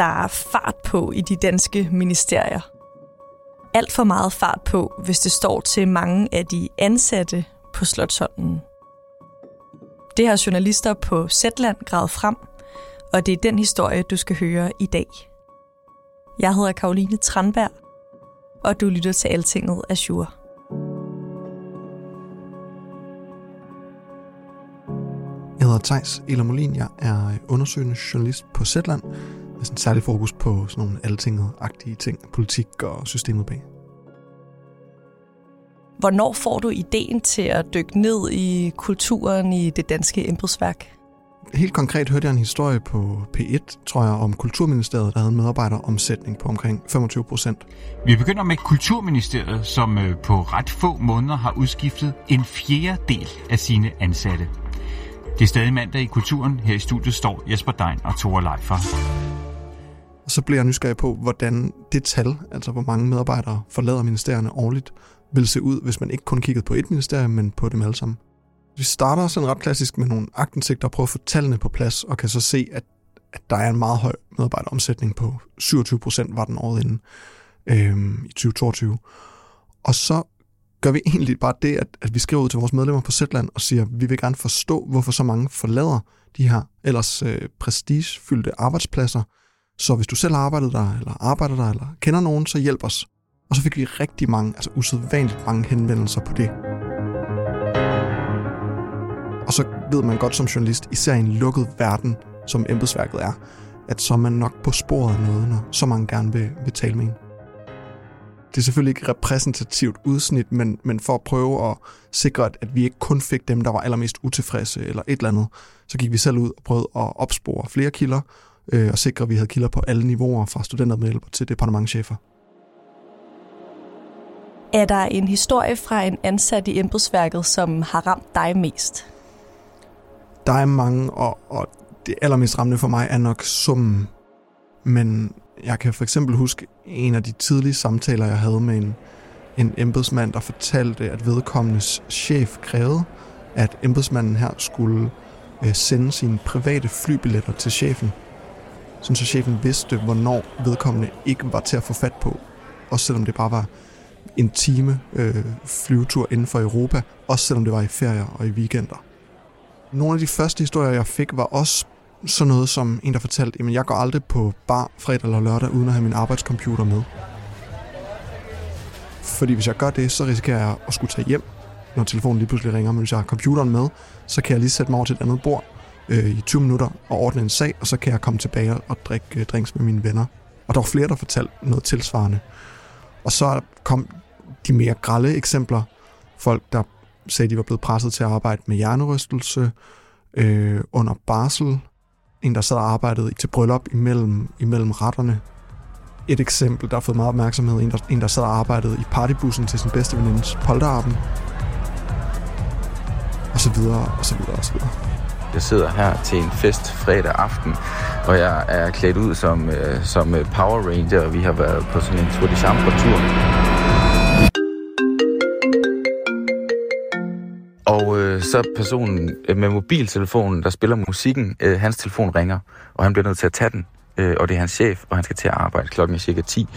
Der er fart på i de danske ministerier. Alt for meget fart på, hvis det står til mange af de ansatte på Slottsholmen. Det har journalister på Zetland gravet frem, og det er den historie, du skal høre i dag. Jeg hedder Karoline Tranberg, og du lytter til Altinget Azure. Jeg hedder Thijs Elamolin, Jeg er undersøgende journalist på Zetland med sådan særlig fokus på sådan nogle altinget-agtige ting, politik og systemet bag. Hvornår får du ideen til at dykke ned i kulturen i det danske embedsværk? Helt konkret hørte jeg en historie på P1, tror jeg, om Kulturministeriet, der havde en medarbejderomsætning på omkring 25 procent. Vi begynder med Kulturministeriet, som øh, på ret få måneder har udskiftet en fjerdedel af sine ansatte. Det er stadig mandag i Kulturen. Her i studiet står Jesper Dein og Tore Leifer. Og så bliver jeg nysgerrig på, hvordan det tal, altså hvor mange medarbejdere forlader ministerierne årligt, vil se ud, hvis man ikke kun kiggede på et ministerium, men på dem alle sammen. Vi starter sådan ret klassisk med nogle agtensigter og prøver at få tallene på plads, og kan så se, at, at der er en meget høj medarbejderomsætning på 27 procent var den året inden øhm, i 2022. Og så gør vi egentlig bare det, at, at vi skriver ud til vores medlemmer på Zetland og siger, at vi vil gerne forstå, hvorfor så mange forlader de her ellers øh, prestigefyldte arbejdspladser. Så hvis du selv har arbejdet der, eller arbejder der, eller kender nogen, så hjælp os. Og så fik vi rigtig mange, altså usædvanligt mange henvendelser på det. Og så ved man godt som journalist, især i en lukket verden, som embedsværket er, at så er man nok på sporet af noget, når så mange gerne vil, vil tale med en. Det er selvfølgelig ikke repræsentativt udsnit, men, men for at prøve at sikre, at, at vi ikke kun fik dem, der var allermest utilfredse eller et eller andet, så gik vi selv ud og prøvede at opspore flere kilder, øh, og sikre, at vi havde kilder på alle niveauer, fra studentermedhjælper til departementchefer. Er der en historie fra en ansat i embedsværket, som har ramt dig mest? Der er mange, og, og det allermest rammende for mig er nok summen. Men jeg kan for eksempel huske en af de tidlige samtaler, jeg havde med en, en embedsmand, der fortalte, at vedkommendes chef krævede, at embedsmanden her skulle øh, sende sine private flybilletter til chefen. Sådan så chefen vidste, hvornår vedkommende ikke var til at få fat på. Også selvom det bare var en time øh, flyvetur inden for Europa, også selvom det var i ferier og i weekender. Nogle af de første historier, jeg fik, var også sådan noget som en, der fortalte, at jeg går aldrig på bar fredag eller lørdag, uden at have min arbejdscomputer med. Fordi hvis jeg gør det, så risikerer jeg at skulle tage hjem, når telefonen lige pludselig ringer. Men hvis jeg har computeren med, så kan jeg lige sætte mig over til et andet bord øh, i 20 minutter og ordne en sag, og så kan jeg komme tilbage og drikke øh, drinks med mine venner. Og der var flere, der fortalte noget tilsvarende. Og så kom de mere grælde eksempler. Folk, der sagde, de var blevet presset til at arbejde med hjernerystelse øh, under barsel. En, der sad og arbejdede til bryllup imellem, imellem retterne. Et eksempel, der har fået meget opmærksomhed. En der, en, der sad og arbejdede i partybussen til sin bedste venindes polterappen. Og så videre, og så videre, og så videre. Jeg sidder her til en fest fredag aften, og jeg er klædt ud som, øh, som øh, Power Ranger, og vi har været på sådan en Tour de Chambre-tur. Og øh, så personen øh, med mobiltelefonen, der spiller musikken, øh, hans telefon ringer, og han bliver nødt til at tage den. Øh, og det er hans chef, og han skal til at arbejde. Klokken er cirka 10.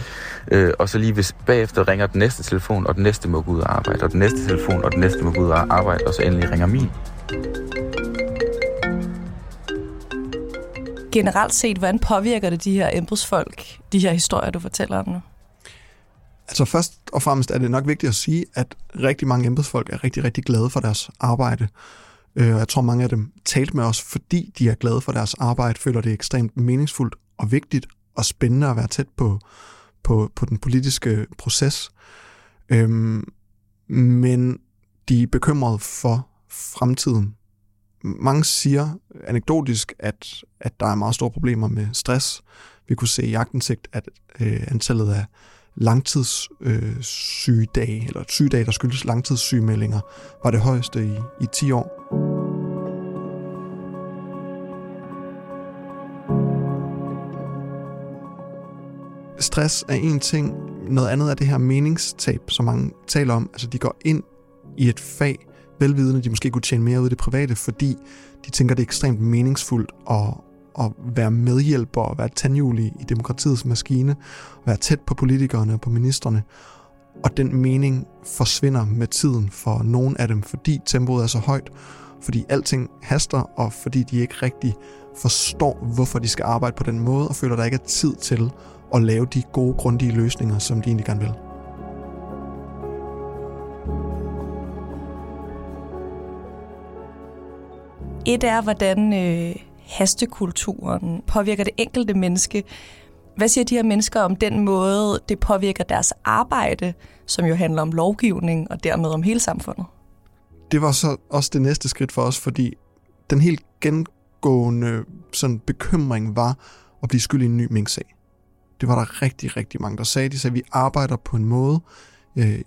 Øh, og så lige hvis bagefter ringer den næste telefon, og den næste må gå ud og arbejde, og den næste telefon, og den næste må gå ud og arbejde, og så endelig ringer min. Generelt set, hvordan påvirker det de her embedsfolk, de her historier, du fortæller om nu? Altså først og fremmest er det nok vigtigt at sige, at rigtig mange embedsfolk er rigtig, rigtig glade for deres arbejde. Øh, jeg tror, mange af dem talte med os, fordi de er glade for deres arbejde, føler det ekstremt meningsfuldt og vigtigt og spændende at være tæt på, på, på den politiske proces. Øhm, men de er bekymrede for fremtiden. Mange siger anekdotisk, at, at der er meget store problemer med stress. Vi kunne se i jagtindsigt, at øh, antallet af langtidssygedage, øh, eller sygedage, der skyldes langtidssygemeldinger, var det højeste i, i 10 år. Stress er en ting, noget andet er det her meningstab, som mange taler om. Altså de går ind i et fag, velvidende de måske kunne tjene mere ud i det private, fordi de tænker, det er ekstremt meningsfuldt at, at være medhjælper og være tandhjul i demokratiets maskine, være tæt på politikerne og på ministerne. Og den mening forsvinder med tiden for nogen af dem, fordi tempoet er så højt, fordi alting haster, og fordi de ikke rigtig forstår, hvorfor de skal arbejde på den måde, og føler, at der ikke er tid til at lave de gode, grundige løsninger, som de egentlig gerne vil. Et er, hvordan øh, hastekulturen påvirker det enkelte menneske. Hvad siger de her mennesker om den måde, det påvirker deres arbejde, som jo handler om lovgivning og dermed om hele samfundet? Det var så også det næste skridt for os, fordi den helt gengående sådan bekymring var at blive skyld i en ny minksag. Det var der rigtig, rigtig mange, der sagde. De sagde, at vi arbejder på en måde øh,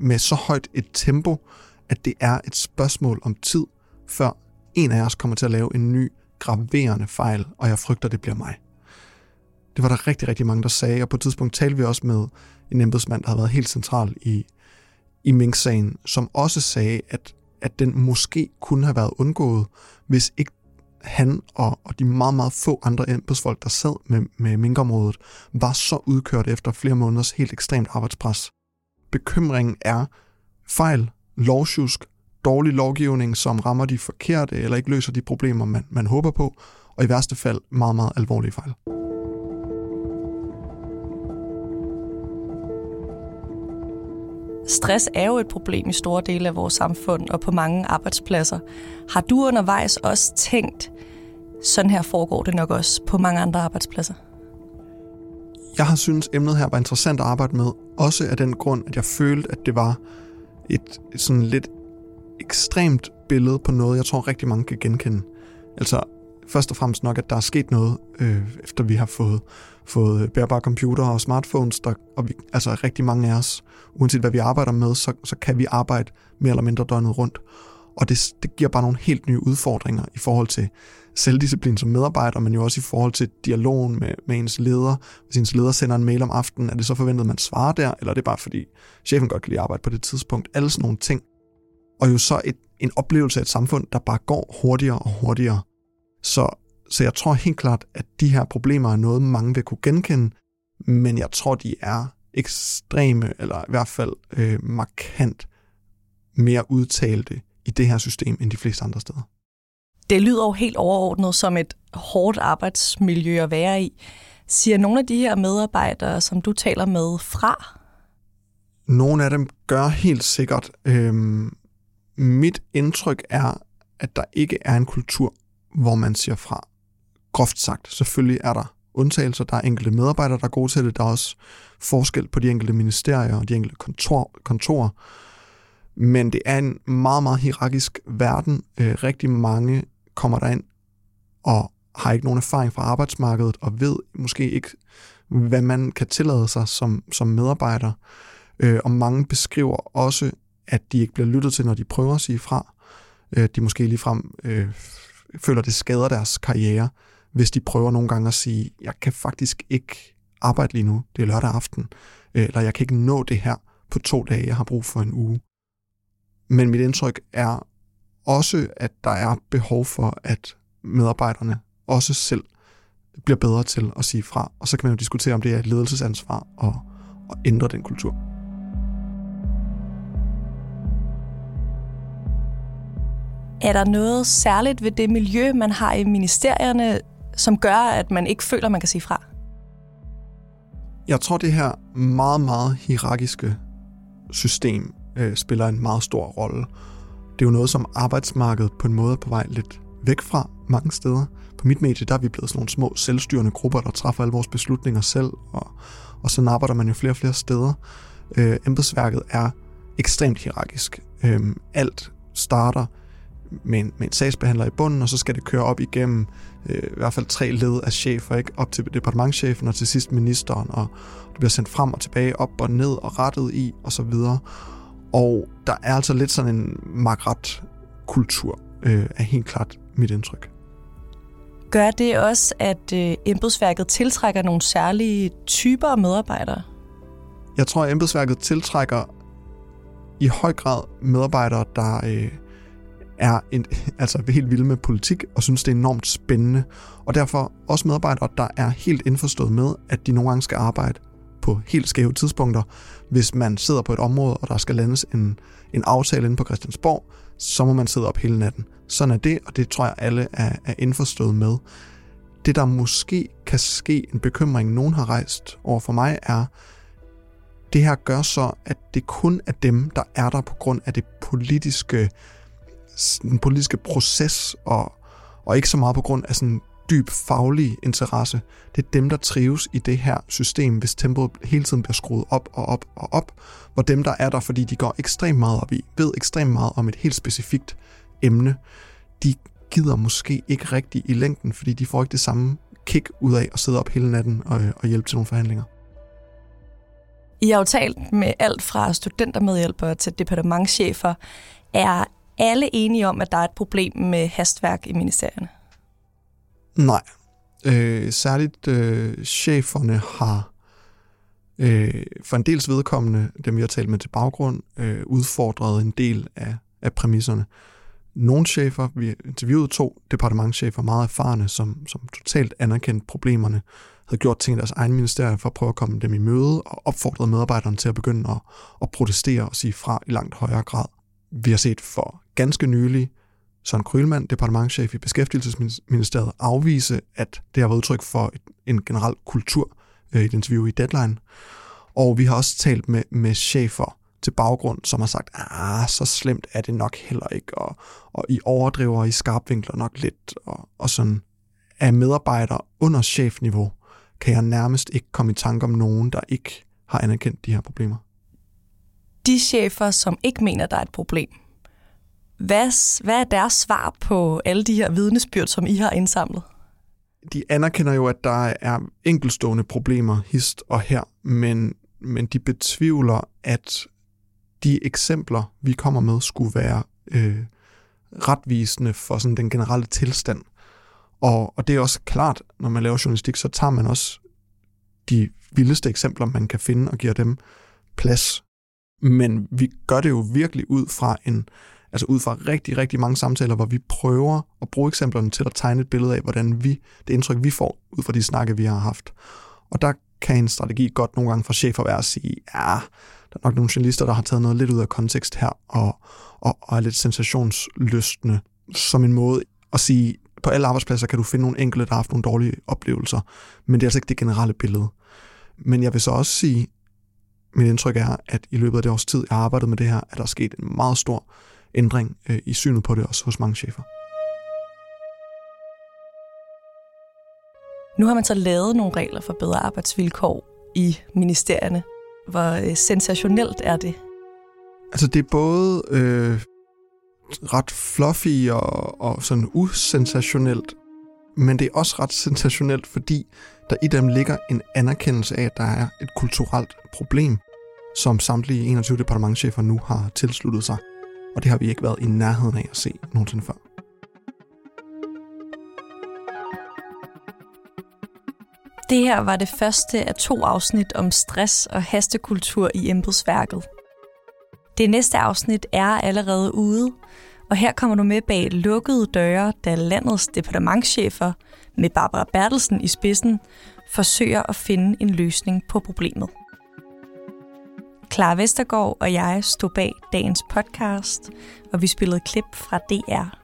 med så højt et tempo, at det er et spørgsmål om tid, før en af os kommer til at lave en ny graverende fejl, og jeg frygter, det bliver mig. Det var der rigtig, rigtig mange, der sagde, og på et tidspunkt talte vi også med en embedsmand, der havde været helt central i, i Mink-sagen, som også sagde, at, at den måske kunne have været undgået, hvis ikke han og, og de meget, meget få andre embedsfolk, der sad med, med minkområdet, var så udkørt efter flere måneders helt ekstremt arbejdspres. Bekymringen er fejl, lovsjusk, dårlig lovgivning, som rammer de forkerte eller ikke løser de problemer, man, man håber på, og i værste fald meget, meget alvorlige fejl. Stress er jo et problem i store dele af vores samfund og på mange arbejdspladser. Har du undervejs også tænkt, sådan her foregår det nok også på mange andre arbejdspladser? Jeg har synes emnet her var interessant at arbejde med, også af den grund, at jeg følte, at det var et, et sådan lidt ekstremt billede på noget, jeg tror rigtig mange kan genkende. Altså først og fremmest nok, at der er sket noget, øh, efter vi har fået, fået bærbare computer og smartphones, der, og vi, altså rigtig mange af os, uanset hvad vi arbejder med, så, så kan vi arbejde mere eller mindre døgnet rundt. Og det, det giver bare nogle helt nye udfordringer i forhold til selvdisciplin som medarbejder, men jo også i forhold til dialogen med, med ens leder. Hvis ens leder sender en mail om aftenen, er det så forventet, at man svarer der, eller er det bare fordi chefen godt kan lide at arbejde på det tidspunkt? Alle sådan nogle ting. Og jo så et, en oplevelse af et samfund, der bare går hurtigere og hurtigere. Så, så jeg tror helt klart, at de her problemer er noget, mange vil kunne genkende, men jeg tror, de er ekstreme, eller i hvert fald øh, markant mere udtalte i det her system, end de fleste andre steder. Det lyder jo helt overordnet som et hårdt arbejdsmiljø at være i. Siger nogle af de her medarbejdere, som du taler med, fra? Nogle af dem gør helt sikkert. Øhm, mit indtryk er, at der ikke er en kultur, hvor man siger fra. Groft sagt, selvfølgelig er der undtagelser. Der er enkelte medarbejdere, der er gode til det. Der er også forskel på de enkelte ministerier og de enkelte kontor, kontorer. Men det er en meget, meget hierarkisk verden. Øh, rigtig mange kommer der ind og har ikke nogen erfaring fra arbejdsmarkedet og ved måske ikke, hvad man kan tillade sig som, som medarbejder. Øh, og mange beskriver også, at de ikke bliver lyttet til, når de prøver at sige fra. Øh, de måske ligefrem øh, føler, det skader deres karriere, hvis de prøver nogle gange at sige, jeg kan faktisk ikke arbejde lige nu, det er lørdag aften, øh, eller jeg kan ikke nå det her på to dage, jeg har brug for en uge. Men mit indtryk er også, at der er behov for, at medarbejderne også selv bliver bedre til at sige fra. Og så kan man jo diskutere, om det er et ledelsesansvar at, at ændre den kultur. Er der noget særligt ved det miljø, man har i ministerierne, som gør, at man ikke føler, man kan sige fra? Jeg tror, det her meget, meget hierarkiske system øh, spiller en meget stor rolle. Det er jo noget, som arbejdsmarkedet på en måde er på vej lidt væk fra mange steder. På mit medie, der er vi blevet sådan nogle små selvstyrende grupper, der træffer alle vores beslutninger selv, og, og så arbejder man jo flere og flere steder. Øh, embedsværket er ekstremt hierarkisk. Øh, alt starter med en, med en sagsbehandler i bunden, og så skal det køre op igennem øh, i hvert fald tre led af chefer, ikke? op til departementchefen og til sidst ministeren, og det bliver sendt frem og tilbage, op og ned og rettet i og så videre. Og der er altså lidt sådan en magret kultur, øh, er helt klart mit indtryk. Gør det også, at øh, embedsværket tiltrækker nogle særlige typer af medarbejdere? Jeg tror, at embedsværket tiltrækker i høj grad medarbejdere, der øh, er en, altså helt vilde med politik og synes, det er enormt spændende. Og derfor også medarbejdere, der er helt indforstået med, at de nogle gange skal arbejde på helt skæve tidspunkter. Hvis man sidder på et område, og der skal landes en, en aftale inde på Christiansborg, så må man sidde op hele natten. Sådan er det, og det tror jeg alle er, er indforstået med. Det, der måske kan ske, en bekymring, nogen har rejst over for mig, er, det her gør så, at det kun er dem, der er der på grund af det politiske, den politiske proces, og, og ikke så meget på grund af sådan dyb faglig interesse. Det er dem, der trives i det her system, hvis tempoet hele tiden bliver skruet op og op og op, hvor dem, der er der, fordi de går ekstremt meget op i, ved ekstremt meget om et helt specifikt emne, de gider måske ikke rigtigt i længden, fordi de får ikke det samme kick ud af at sidde op hele natten og, og hjælpe til nogle forhandlinger. I har jo talt med alt fra studentermedhjælpere til departementchefer. Er alle enige om, at der er et problem med hastværk i ministerierne? Nej. Øh, særligt øh, cheferne har øh, for en dels vedkommende, dem vi har talt med til baggrund, øh, udfordret en del af, af præmisserne. Nogle chefer, vi interviewede to departementchefer, meget erfarne, som, som totalt anerkendte problemerne, havde gjort ting i deres egen ministerie for at prøve at komme dem i møde og opfordrede medarbejderne til at begynde at, at protestere og sige fra i langt højere grad. Vi har set for ganske nylig Søren Krylmand, departementchef i Beskæftigelsesministeriet, afvise, at det har været udtryk for en generel kultur øh, i et interview i Deadline. Og vi har også talt med, med chefer til baggrund, som har sagt, ah, så slemt er det nok heller ikke, og, og I overdriver i skarpvinkler nok lidt, og, og sådan. Af medarbejdere under chefniveau kan jeg nærmest ikke komme i tanke om nogen, der ikke har anerkendt de her problemer. De chefer, som ikke mener, der er et problem, hvad, hvad er deres svar på alle de her vidnesbyrd, som I har indsamlet? De anerkender jo, at der er enkelstående problemer hist og her, men, men de betvivler, at de eksempler, vi kommer med, skulle være øh, retvisende for sådan den generelle tilstand. Og, og det er også klart, når man laver journalistik, så tager man også de vildeste eksempler, man kan finde, og giver dem plads. Men vi gør det jo virkelig ud fra en, altså ud fra rigtig, rigtig mange samtaler, hvor vi prøver at bruge eksemplerne til at tegne et billede af, hvordan vi, det indtryk, vi får ud fra de snakke, vi har haft. Og der kan en strategi godt nogle gange fra chefer være at sige, ja, der er nok nogle journalister, der har taget noget lidt ud af kontekst her, og, og, og er lidt sensationsløstende, som en måde at sige, på alle arbejdspladser kan du finde nogle enkelte, der har haft nogle dårlige oplevelser, men det er altså ikke det generelle billede. Men jeg vil så også sige, mit indtryk er, at i løbet af det års tid, jeg har arbejdet med det her, at der er sket en meget stor ændring øh, i synet på det også hos mange chefer. Nu har man så lavet nogle regler for bedre arbejdsvilkår i ministerierne. Hvor øh, sensationelt er det? Altså det er både øh, ret fluffy og, og sådan usensationelt, men det er også ret sensationelt, fordi der i dem ligger en anerkendelse af, at der er et kulturelt problem, som samtlige 21 departementchefer nu har tilsluttet sig. Og det har vi ikke været i nærheden af at se nogensinde før. Det her var det første af to afsnit om stress og hastekultur i embedsværket. Det næste afsnit er allerede ude, og her kommer du med bag lukkede døre, da landets departementschefer med Barbara Bertelsen i spidsen forsøger at finde en løsning på problemet. Clara Vestergaard og jeg stod bag dagens podcast, og vi spillede klip fra DR.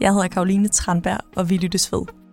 Jeg hedder Karoline Tranberg, og vi lyttes ved.